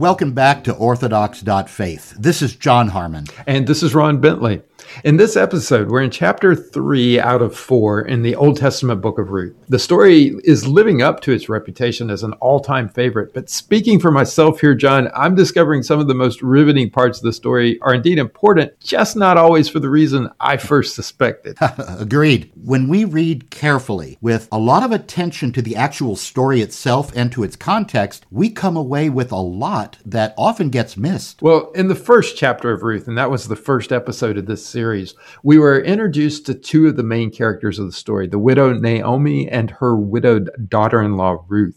Welcome back to Orthodocs.Faith. This is John Harmon. And this is Ron Bentley. In this episode, we're in chapter three out of four in the Old Testament book of Ruth. The story is living up to its reputation as an all time favorite. But speaking for myself here, John, I'm discovering some of the most riveting parts of the story are indeed important, just not always for the reason I first suspected. Agreed. When we read carefully with a lot of attention to the actual story itself and to its context, we come away with a lot that often gets missed. Well, in the first chapter of Ruth, and that was the first episode of this series, we were introduced to two of the main characters of the story the widow Naomi and her widowed daughter in law Ruth.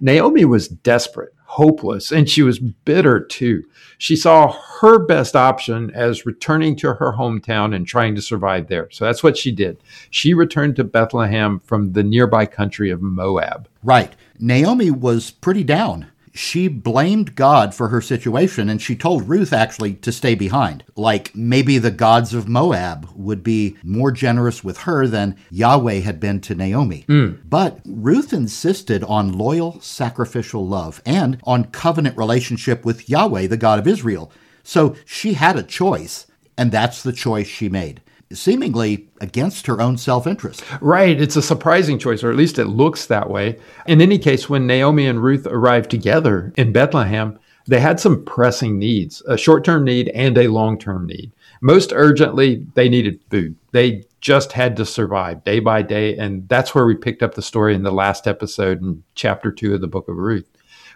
Naomi was desperate, hopeless, and she was bitter too. She saw her best option as returning to her hometown and trying to survive there. So that's what she did. She returned to Bethlehem from the nearby country of Moab. Right. Naomi was pretty down she blamed God for her situation and she told Ruth actually to stay behind. Like maybe the gods of Moab would be more generous with her than Yahweh had been to Naomi. Mm. But Ruth insisted on loyal sacrificial love and on covenant relationship with Yahweh, the God of Israel. So she had a choice, and that's the choice she made seemingly against her own self interest. Right. It's a surprising choice, or at least it looks that way. In any case, when Naomi and Ruth arrived together in Bethlehem, they had some pressing needs a short term need and a long term need. Most urgently, they needed food. They just had to survive day by day. And that's where we picked up the story in the last episode in chapter two of the book of Ruth.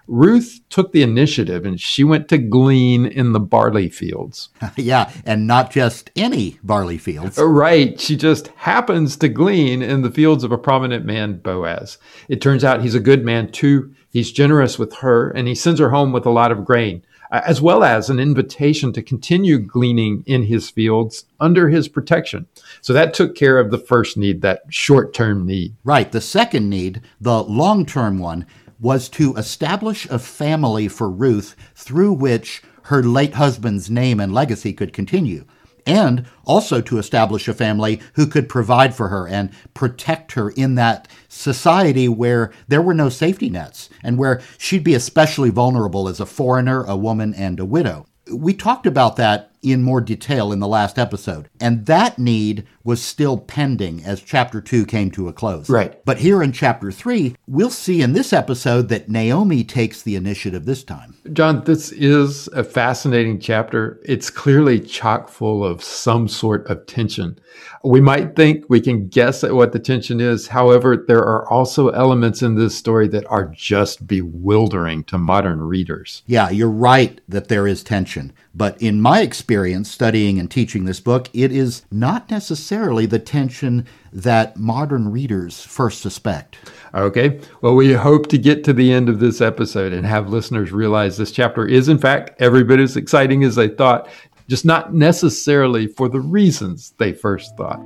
Ruth took the initiative and she went to glean in the barley fields. yeah, and not just any barley fields. Uh, right. She just happens to glean in the fields of a prominent man, Boaz. It turns out he's a good man too. He's generous with her and he sends her home with a lot of grain, uh, as well as an invitation to continue gleaning in his fields under his protection. So that took care of the first need, that short term need. Right. The second need, the long term one, was to establish a family for Ruth through which her late husband's name and legacy could continue, and also to establish a family who could provide for her and protect her in that society where there were no safety nets and where she'd be especially vulnerable as a foreigner, a woman, and a widow. We talked about that in more detail in the last episode. And that need was still pending as chapter 2 came to a close. Right. But here in chapter 3, we'll see in this episode that Naomi takes the initiative this time. John, this is a fascinating chapter. It's clearly chock full of some sort of tension. We might think we can guess at what the tension is. However, there are also elements in this story that are just bewildering to modern readers. Yeah, you're right that there is tension. But in my experience studying and teaching this book, it is not necessarily the tension that modern readers first suspect. Okay. Well, we hope to get to the end of this episode and have listeners realize this chapter is, in fact, every bit as exciting as they thought, just not necessarily for the reasons they first thought.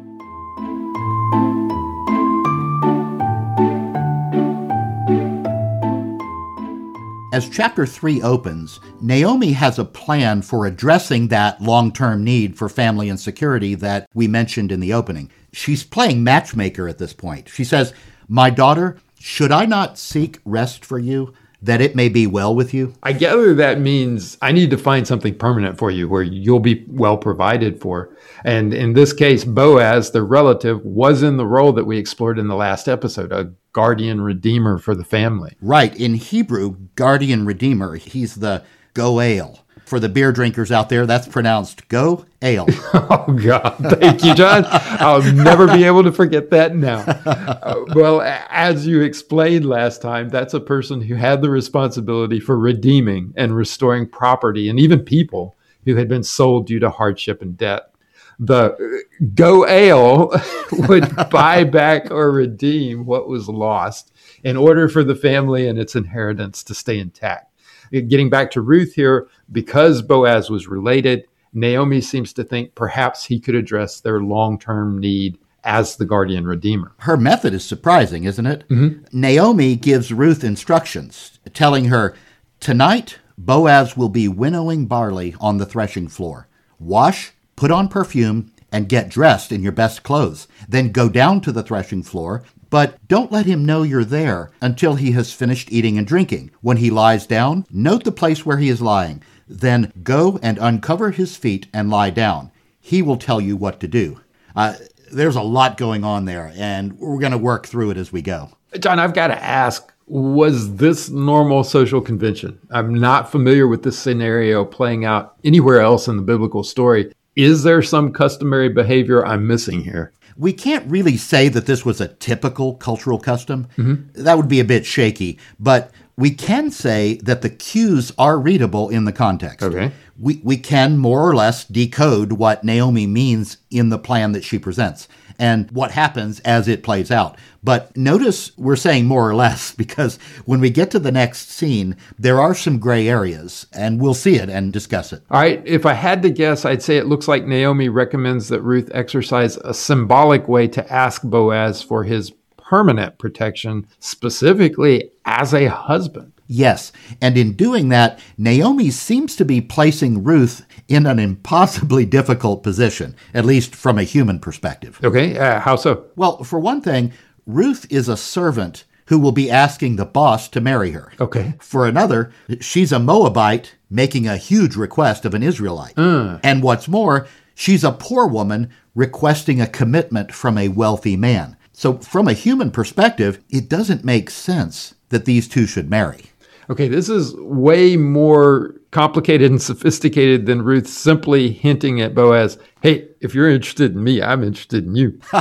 As chapter 3 opens, Naomi has a plan for addressing that long term need for family and security that we mentioned in the opening. She's playing matchmaker at this point. She says, My daughter, should I not seek rest for you? That it may be well with you? I gather that means I need to find something permanent for you where you'll be well provided for. And in this case, Boaz, the relative, was in the role that we explored in the last episode, a guardian redeemer for the family. Right. In Hebrew, guardian redeemer, he's the goel for the beer drinkers out there, that's pronounced go ale. oh, God. Thank you, John. I'll never be able to forget that now. Uh, well, as you explained last time, that's a person who had the responsibility for redeeming and restoring property and even people who had been sold due to hardship and debt. The go ale would buy back or redeem what was lost in order for the family and its inheritance to stay intact getting back to Ruth here, because Boaz was related, Naomi seems to think perhaps he could address their long term need as the guardian redeemer. Her method is surprising, isn't it? Mm-hmm. Naomi gives Ruth instructions, telling her, Tonight, Boaz will be winnowing barley on the threshing floor. Wash, put on perfume, and get dressed in your best clothes. Then go down to the threshing floor, But don't let him know you're there until he has finished eating and drinking. When he lies down, note the place where he is lying. Then go and uncover his feet and lie down. He will tell you what to do. Uh, there's a lot going on there, and we're going to work through it as we go. John, I've got to ask was this normal social convention? I'm not familiar with this scenario playing out anywhere else in the biblical story. Is there some customary behavior I'm missing here? We can't really say that this was a typical cultural custom. Mm-hmm. That would be a bit shaky, but we can say that the cues are readable in the context. Okay. We, we can more or less decode what Naomi means in the plan that she presents and what happens as it plays out. But notice we're saying more or less because when we get to the next scene, there are some gray areas, and we'll see it and discuss it. All right. If I had to guess, I'd say it looks like Naomi recommends that Ruth exercise a symbolic way to ask Boaz for his permanent protection, specifically as a husband. Yes, and in doing that, Naomi seems to be placing Ruth in an impossibly difficult position, at least from a human perspective. Okay, uh, how so? Well, for one thing, Ruth is a servant who will be asking the boss to marry her. Okay. For another, she's a Moabite making a huge request of an Israelite. Uh. And what's more, she's a poor woman requesting a commitment from a wealthy man. So, from a human perspective, it doesn't make sense that these two should marry. Okay, this is way more complicated and sophisticated than Ruth simply hinting at Boaz, hey, if you're interested in me, I'm interested in you.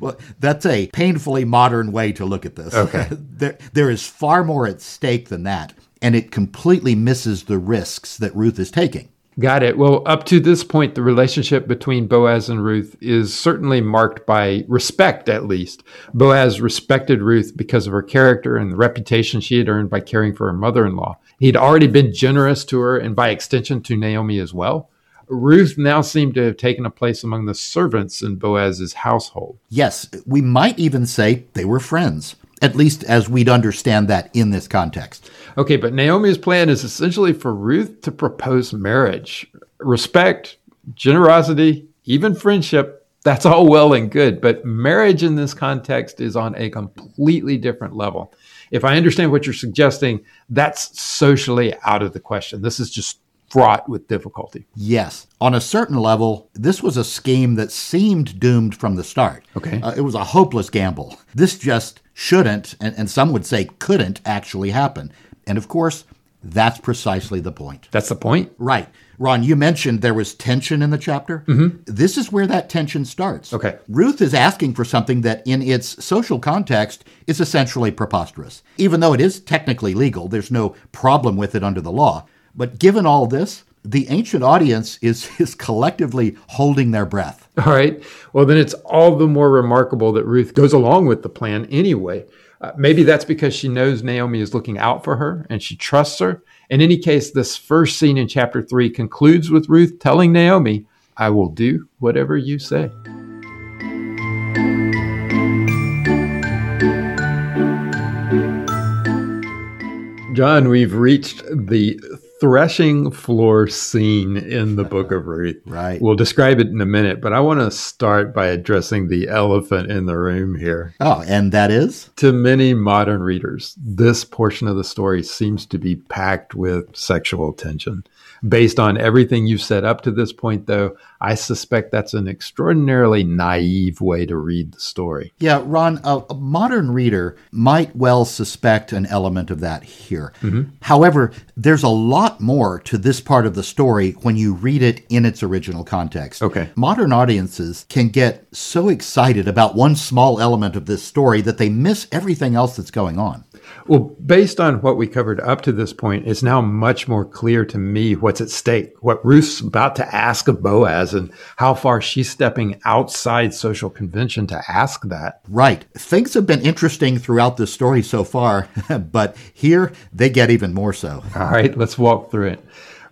well, that's a painfully modern way to look at this. Okay. there, there is far more at stake than that, and it completely misses the risks that Ruth is taking. Got it. Well, up to this point, the relationship between Boaz and Ruth is certainly marked by respect, at least. Boaz respected Ruth because of her character and the reputation she had earned by caring for her mother in law. He'd already been generous to her and, by extension, to Naomi as well. Ruth now seemed to have taken a place among the servants in Boaz's household. Yes, we might even say they were friends, at least as we'd understand that in this context. Okay, but Naomi's plan is essentially for Ruth to propose marriage. Respect, generosity, even friendship, that's all well and good, but marriage in this context is on a completely different level. If I understand what you're suggesting, that's socially out of the question. This is just fraught with difficulty. Yes. On a certain level, this was a scheme that seemed doomed from the start. Okay. Uh, it was a hopeless gamble. This just shouldn't, and, and some would say couldn't actually happen. And of course, that's precisely the point. That's the point? Right. Ron, you mentioned there was tension in the chapter. Mm-hmm. This is where that tension starts. Okay. Ruth is asking for something that, in its social context, is essentially preposterous. Even though it is technically legal, there's no problem with it under the law. But given all this, the ancient audience is, is collectively holding their breath. All right. Well, then it's all the more remarkable that Ruth goes along with the plan anyway. Uh, maybe that's because she knows Naomi is looking out for her and she trusts her. In any case, this first scene in chapter 3 concludes with Ruth telling Naomi, I will do whatever you say. John, we've reached the threshing floor scene in the book of Ruth. Right. We'll describe it in a minute, but I want to start by addressing the elephant in the room here. Oh, and that is? To many modern readers, this portion of the story seems to be packed with sexual tension. Based on everything you've said up to this point, though, I suspect that's an extraordinarily naive way to read the story. Yeah, Ron, a, a modern reader might well suspect an element of that here. Mm-hmm. However, there's a lot more to this part of the story when you read it in its original context. Okay. Modern audiences can get so excited about one small element of this story that they miss everything else that's going on. Well, based on what we covered up to this point, it's now much more clear to me what's at stake, what Ruth's about to ask of Boaz, and how far she's stepping outside social convention to ask that. Right. Things have been interesting throughout this story so far, but here they get even more so. All right, let's walk through it.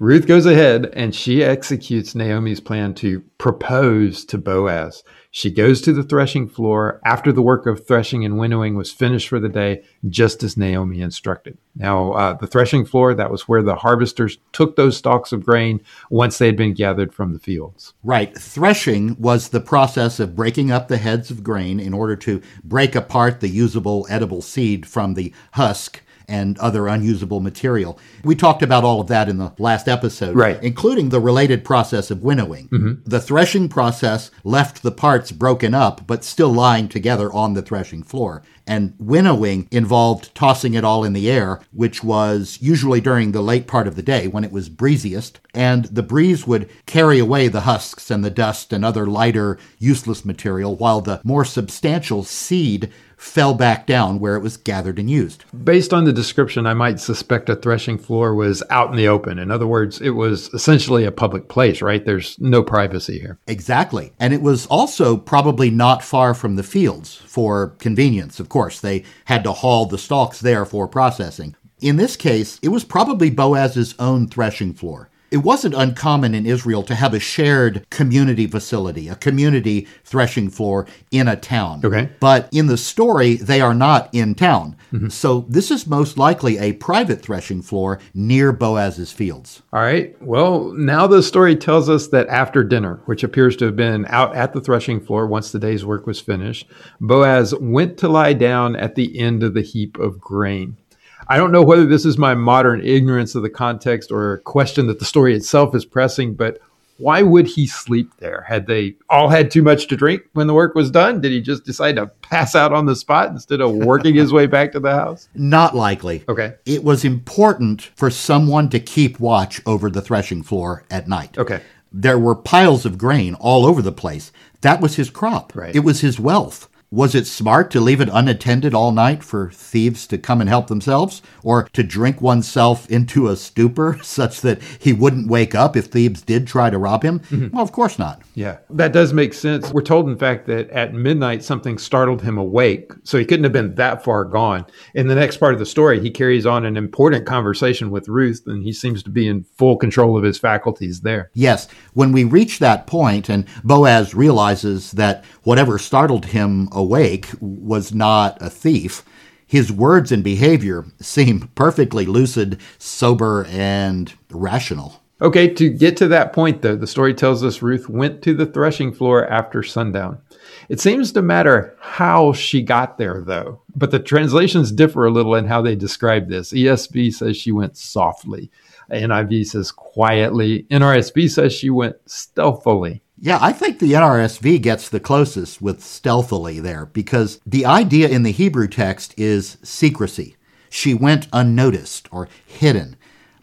Ruth goes ahead and she executes Naomi's plan to propose to Boaz. She goes to the threshing floor after the work of threshing and winnowing was finished for the day, just as Naomi instructed. Now, uh, the threshing floor, that was where the harvesters took those stalks of grain once they had been gathered from the fields. Right. Threshing was the process of breaking up the heads of grain in order to break apart the usable, edible seed from the husk and other unusable material. We talked about all of that in the last episode, right. including the related process of winnowing. Mm-hmm. The threshing process left the parts broken up, but still lying together on the threshing floor. And winnowing involved tossing it all in the air, which was usually during the late part of the day when it was breeziest, and the breeze would carry away the husks and the dust and other lighter, useless material, while the more substantial seed fell back down where it was gathered and used. Based on the description, I might suspect a threshing floor was out in the open. In other words, it was essentially a public place, right? There's no privacy here. Exactly. And it was also probably not far from the fields for convenience, of course. They had to haul the stalks there for processing. In this case, it was probably Boaz's own threshing floor it wasn't uncommon in Israel to have a shared community facility, a community threshing floor in a town. Okay. But in the story, they are not in town. Mm-hmm. So this is most likely a private threshing floor near Boaz's fields. All right. Well, now the story tells us that after dinner, which appears to have been out at the threshing floor once the day's work was finished, Boaz went to lie down at the end of the heap of grain. I don't know whether this is my modern ignorance of the context or a question that the story itself is pressing, but why would he sleep there? Had they all had too much to drink when the work was done? Did he just decide to pass out on the spot instead of working his way back to the house? Not likely. Okay. It was important for someone to keep watch over the threshing floor at night. Okay. There were piles of grain all over the place. That was his crop. Right. It was his wealth. Was it smart to leave it unattended all night for thieves to come and help themselves? Or to drink oneself into a stupor such that he wouldn't wake up if thieves did try to rob him? Mm-hmm. Well, of course not. Yeah, that does make sense. We're told, in fact, that at midnight something startled him awake, so he couldn't have been that far gone. In the next part of the story, he carries on an important conversation with Ruth, and he seems to be in full control of his faculties there. Yes, when we reach that point and Boaz realizes that whatever startled him awake was not a thief. His words and behavior seem perfectly lucid, sober, and rational. Okay, to get to that point, though, the story tells us Ruth went to the threshing floor after sundown. It seems to matter how she got there, though, but the translations differ a little in how they describe this. ESV says she went softly, NIV says quietly, NRSV says she went stealthily. Yeah, I think the NRSV gets the closest with stealthily there because the idea in the Hebrew text is secrecy. She went unnoticed or hidden.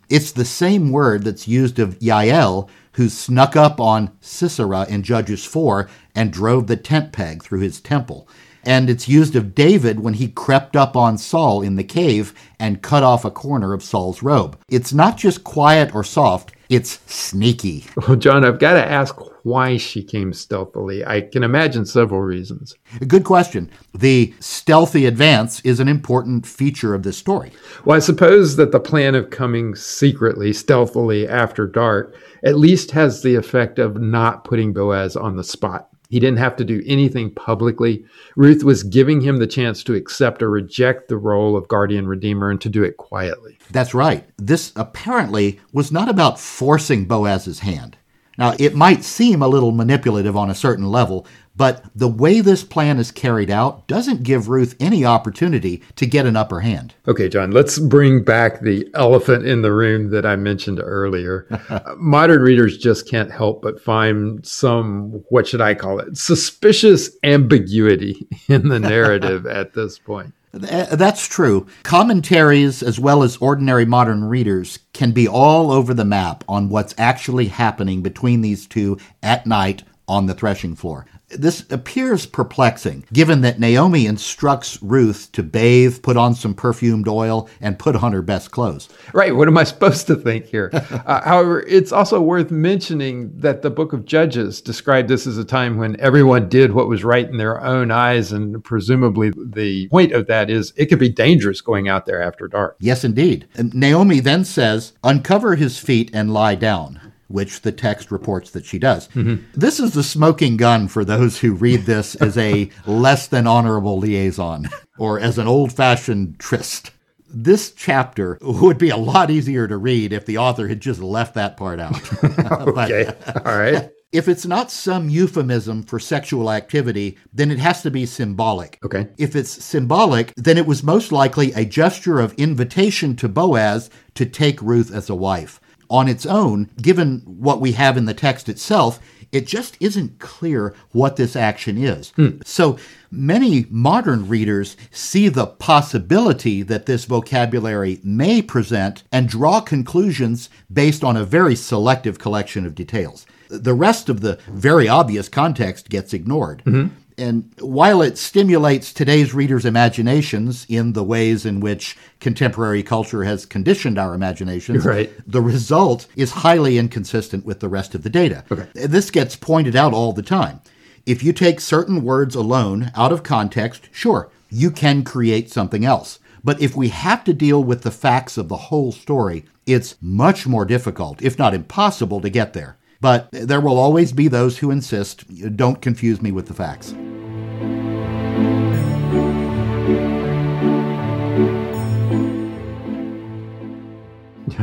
It's the same word that's used of Yael, who snuck up on Sisera in Judges 4 and drove the tent peg through his temple. And it's used of David when he crept up on Saul in the cave and cut off a corner of Saul's robe. It's not just quiet or soft, it's sneaky. Well, John, I've got to ask why she came stealthily. I can imagine several reasons. Good question. The stealthy advance is an important feature of this story. Well, I suppose that the plan of coming secretly, stealthily after dark, at least has the effect of not putting Boaz on the spot. He didn't have to do anything publicly. Ruth was giving him the chance to accept or reject the role of guardian redeemer and to do it quietly. That's right. This apparently was not about forcing Boaz's hand. Now, it might seem a little manipulative on a certain level, but the way this plan is carried out doesn't give Ruth any opportunity to get an upper hand. Okay, John, let's bring back the elephant in the room that I mentioned earlier. Modern readers just can't help but find some, what should I call it, suspicious ambiguity in the narrative at this point. Uh, that's true. Commentaries, as well as ordinary modern readers, can be all over the map on what's actually happening between these two at night on the threshing floor. This appears perplexing, given that Naomi instructs Ruth to bathe, put on some perfumed oil, and put on her best clothes. Right. What am I supposed to think here? uh, however, it's also worth mentioning that the book of Judges described this as a time when everyone did what was right in their own eyes. And presumably, the point of that is it could be dangerous going out there after dark. Yes, indeed. And Naomi then says, Uncover his feet and lie down which the text reports that she does. Mm-hmm. This is the smoking gun for those who read this as a less than honorable liaison or as an old fashioned tryst. This chapter would be a lot easier to read if the author had just left that part out. okay. All right. If it's not some euphemism for sexual activity, then it has to be symbolic. Okay. If it's symbolic, then it was most likely a gesture of invitation to Boaz to take Ruth as a wife on its own, given what we have in the text itself, it just isn't clear what this action is. Hmm. So many modern readers see the possibility that this vocabulary may present and draw conclusions based on a very selective collection of details. The rest of the very obvious context gets ignored. Mm-hmm. And while it stimulates today's readers' imaginations in the ways in which contemporary culture has conditioned our imaginations, right. the result is highly inconsistent with the rest of the data. Okay. This gets pointed out all the time. If you take certain words alone out of context, sure, you can create something else. But if we have to deal with the facts of the whole story, it's much more difficult, if not impossible, to get there. But there will always be those who insist don't confuse me with the facts.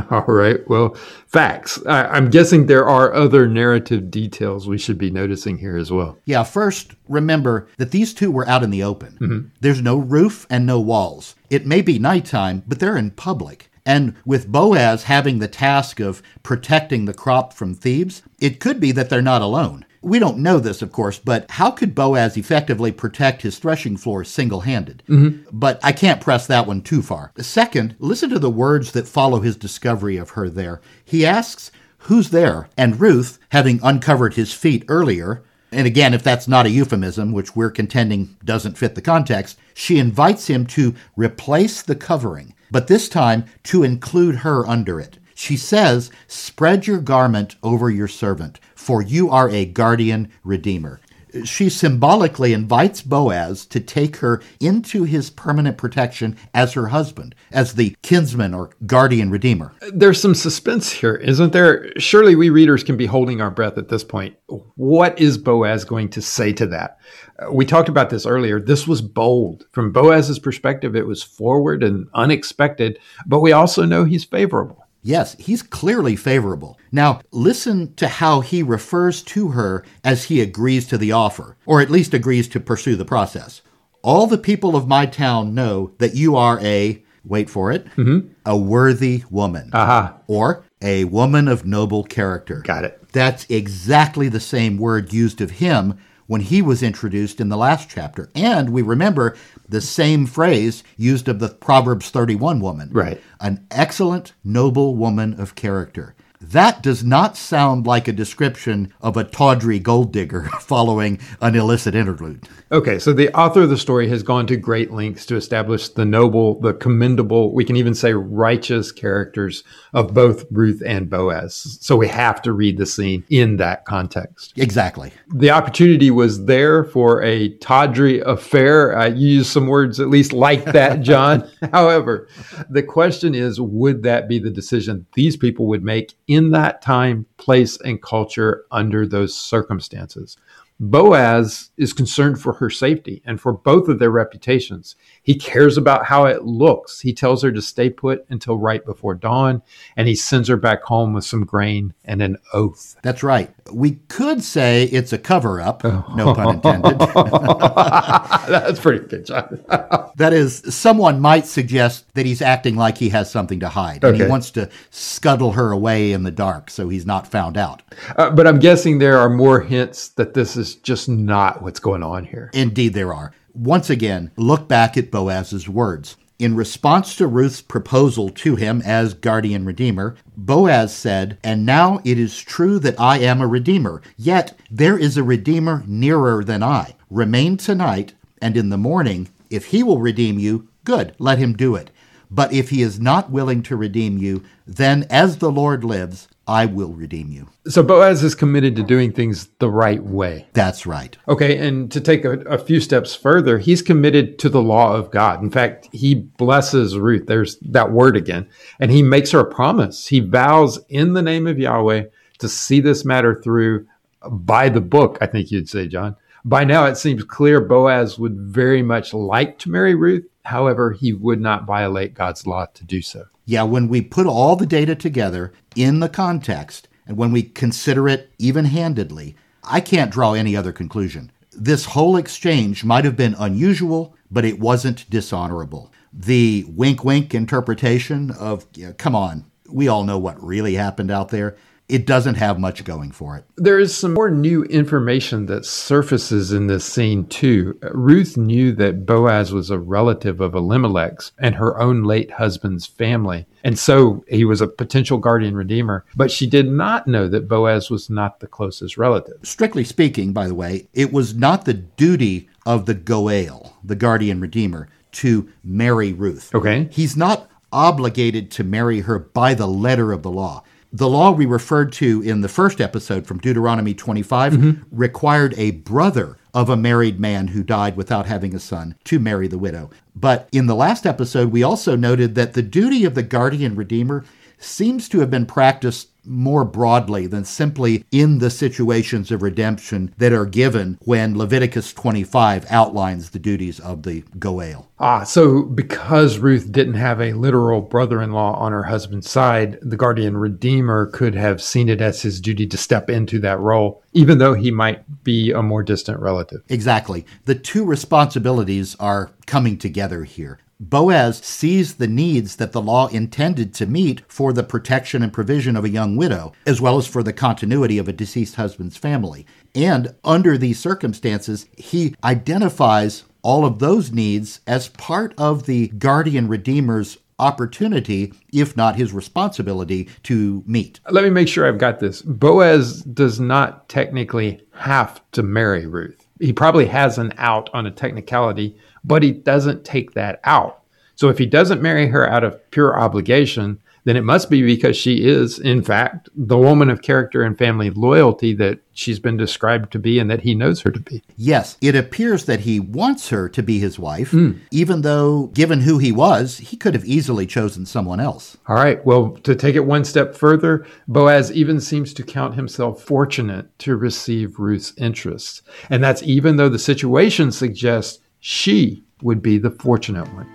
All right. Well, facts. I, am guessing there are other narrative details we should be noticing here as well. Yeah. First, remember that these two were out in the open. Mm-hmm. There's no roof and no walls. It may be nighttime, but they're in public. And with Boaz having the task of protecting the crop from thieves, it could be that they're not alone. We don't know this, of course, but how could Boaz effectively protect his threshing floor single handed? Mm-hmm. But I can't press that one too far. Second, listen to the words that follow his discovery of her there. He asks, Who's there? And Ruth, having uncovered his feet earlier, and again, if that's not a euphemism, which we're contending doesn't fit the context, she invites him to replace the covering but this time to include her under it. She says, Spread your garment over your servant, for you are a guardian redeemer. She symbolically invites Boaz to take her into his permanent protection as her husband, as the kinsman or guardian redeemer. There's some suspense here, isn't there? Surely we readers can be holding our breath at this point. What is Boaz going to say to that? Uh, we talked about this earlier. This was bold. From Boaz's perspective, it was forward and unexpected, but we also know he's favorable. Yes, he's clearly favorable. Now, listen to how he refers to her as he agrees to the offer, or at least agrees to pursue the process. All the people of my town know that you are a, wait for it, mm-hmm. a worthy woman. Uh-huh. Or a woman of noble character. Got it. That's exactly the same word used of him when he was introduced in the last chapter. And we remember the same phrase used of the Proverbs 31 woman. Right. An excellent, noble woman of character. That does not sound like a description of a tawdry gold digger following an illicit interlude. Okay, so the author of the story has gone to great lengths to establish the noble, the commendable, we can even say righteous characters of both Ruth and Boaz. So we have to read the scene in that context. Exactly. The opportunity was there for a tawdry affair. I use some words at least like that, John. However, the question is would that be the decision these people would make in that time, place, and culture under those circumstances? Boaz is concerned for her safety and for both of their reputations. He cares about how it looks. He tells her to stay put until right before dawn, and he sends her back home with some grain and an oath. That's right. We could say it's a cover up, no pun intended. That's pretty good, John. that is, someone might suggest that he's acting like he has something to hide. Okay. And he wants to scuttle her away in the dark so he's not found out. Uh, but I'm guessing there are more hints that this is just not what's going on here. Indeed, there are. Once again, look back at Boaz's words. In response to Ruth's proposal to him as guardian redeemer, Boaz said, And now it is true that I am a redeemer, yet there is a redeemer nearer than I. Remain tonight, and in the morning, if he will redeem you, good, let him do it. But if he is not willing to redeem you, then as the Lord lives, I will redeem you. So Boaz is committed to doing things the right way. That's right. Okay, and to take a, a, few steps further, he's committed to the law of God. In fact, he blesses Ruth. There's that word again. And he makes her a promise. He vows in the name of Yahweh to see this matter through by the book, I think you'd say, John. By now, it seems clear Boaz would very much like to marry Ruth. However, he would not violate God's law to do so. Yeah, when we put all the data together in the context and when we consider it even handedly, I can't draw any other conclusion. This whole exchange might have been unusual, but it wasn't dishonorable. The wink wink interpretation of, come on, we all know what really happened out there it doesn't have much going for it. There is some more new information that surfaces in this scene, too. Ruth knew that Boaz was a relative of Elimelech's and her own late husband's family, and so he was a potential guardian redeemer, but she did not know that Boaz was not the closest relative. Strictly speaking, by the way, it was not the duty of the Goel, the guardian redeemer, to marry Ruth. Okay. He's not obligated to marry her by the letter of the law. The law we referred to in the first episode from Deuteronomy 25 mm-hmm. required a brother of a married man who died without having a son to marry the widow. But in the last episode, we also noted that the duty of the guardian redeemer seems to have been practiced more broadly than simply in the situations of redemption that are given when Leviticus 25 outlines the duties of the Goel. Ah, so because Ruth didn't have a literal brother in law on her husband's side, the guardian redeemer could have seen it as his duty to step into that role, even though he might be a more distant relative. Exactly. The two responsibilities are coming together here. Boaz sees the needs that the law intended to meet for the protection and provision of a young widow, as well as for the continuity of a deceased husband's family. And under these circumstances, he identifies all of those needs as part of the guardian redeemer's opportunity, if not his responsibility, to meet. Let me make sure I've got this. Boaz does not technically have to marry Ruth. He probably has an out on a technicality but he doesn't take that out. So if he doesn't marry her out of pure obligation, then it must be because she is, in fact, the woman of character and family loyalty that she's been described to be and that he knows her to be. Yes, it appears that he wants her to be his wife, mm. even though, given who he was, he could have easily chosen someone else. All right, well, to take it one step further, Boaz even seems to count himself fortunate to receive Ruth's interest. And that's even though the situation suggests she would be the fortunate one.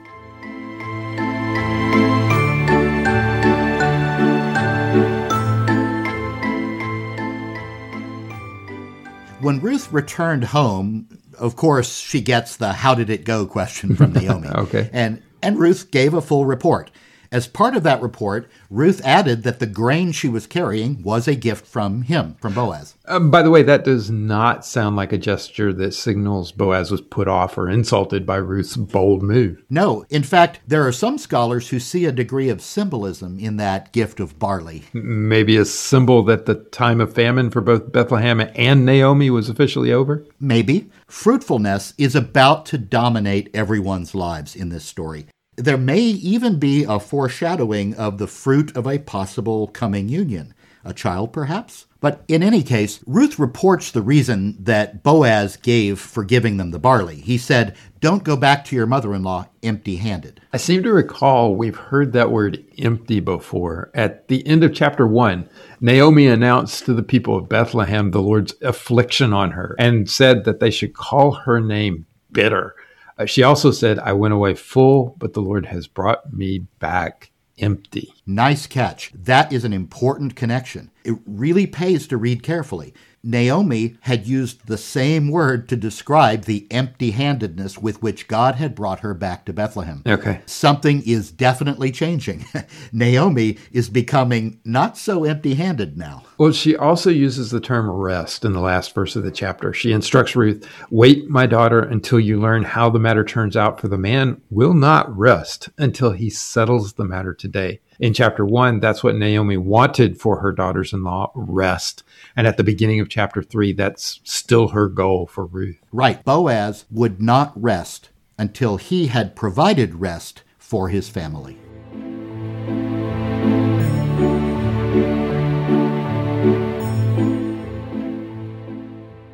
When Ruth returned home, of course, she gets the how did it go question from Naomi. okay. And and Ruth gave a full report. As part of that report, Ruth added that the grain she was carrying was a gift from him, from Boaz. Um, by the way, that does not sound like a gesture that signals Boaz was put off or insulted by Ruth's bold move. No. In fact, there are some scholars who see a degree of symbolism in that gift of barley. Maybe a symbol that the time of famine for both Bethlehem and Naomi was officially over? Maybe. Fruitfulness is about to dominate everyone's lives in this story. There may even be a foreshadowing of the fruit of a possible coming union. A child, perhaps? But in any case, Ruth reports the reason that Boaz gave for giving them the barley. He said, Don't go back to your mother in law empty handed. I seem to recall we've heard that word empty before. At the end of chapter one, Naomi announced to the people of Bethlehem the Lord's affliction on her and said that they should call her name bitter. Uh, she also said, I went away full, but the Lord has brought me back empty. Nice catch. That is an important connection. It really pays to read carefully. Naomi had used the same word to describe the empty handedness with which God had brought her back to Bethlehem. Okay. Something is definitely changing. Naomi is becoming not so empty handed now. Well, she also uses the term rest in the last verse of the chapter. She instructs Ruth, Wait, my daughter, until you learn how the matter turns out, for the man will not rest until he settles the matter today. In chapter one, that's what Naomi wanted for her daughters in law rest. And at the beginning of chapter three, that's still her goal for Ruth. Right. Boaz would not rest until he had provided rest for his family.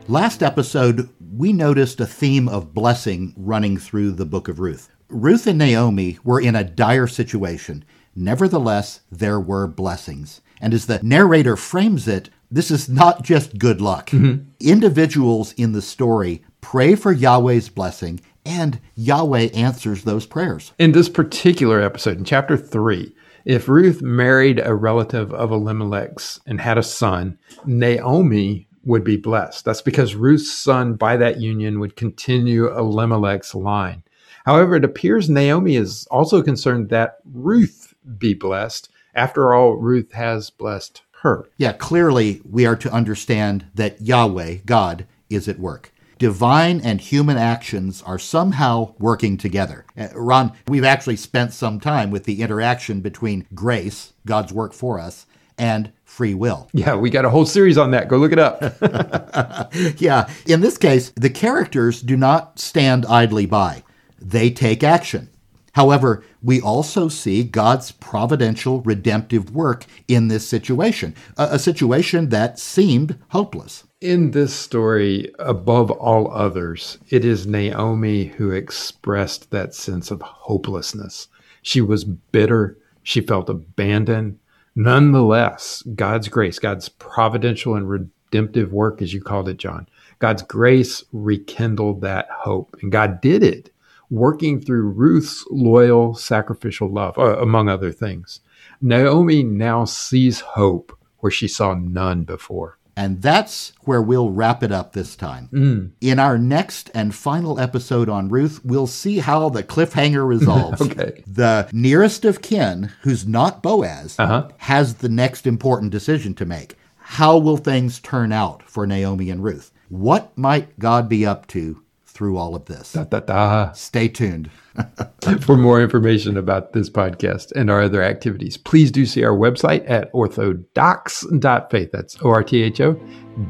Last episode, we noticed a theme of blessing running through the book of Ruth. Ruth and Naomi were in a dire situation. Nevertheless, there were blessings. And as the narrator frames it, this is not just good luck. Mm-hmm. Individuals in the story pray for Yahweh's blessing, and Yahweh answers those prayers. In this particular episode, in chapter 3, if Ruth married a relative of Elimelech's and had a son, Naomi would be blessed. That's because Ruth's son, by that union, would continue Elimelech's line. However, it appears Naomi is also concerned that Ruth be blessed. After all, Ruth has blessed her. Yeah, clearly we are to understand that Yahweh, God, is at work. Divine and human actions are somehow working together. Uh, Ron, we've actually spent some time with the interaction between grace, God's work for us, and free will. Yeah, we got a whole series on that. Go look it up. yeah, in this case, the characters do not stand idly by, they take action. However, we also see God's providential redemptive work in this situation, a, a, situation that seemed hopeless. In this story, above all others, it is Naomi who expressed that sense of hopelessness. She was bitter, she felt abandoned, Nonetheless, God's grace, God's providential and redemptive work, as you called it, John, God's grace rekindled that hope. And God did it, working through Ruth's loyal, sacrificial love, uh, among other things. Naomi now sees hope where she saw none before. And that's where we'll wrap it up this time. Mm. In our next and final episode on Ruth, we'll see how the cliffhanger resolves. okay. The nearest of kin, who's not Boaz, uh-huh. has the next important decision to make. How will things turn out for Naomi and Ruth? What might God be up to through all of this. Da, da, da. Stay tuned. For more information about this podcast and our other activities, please do see our website at orthodocs.faith. That's O R T H O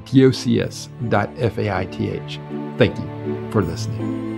D O C S dot F A I T H. Thank you for listening.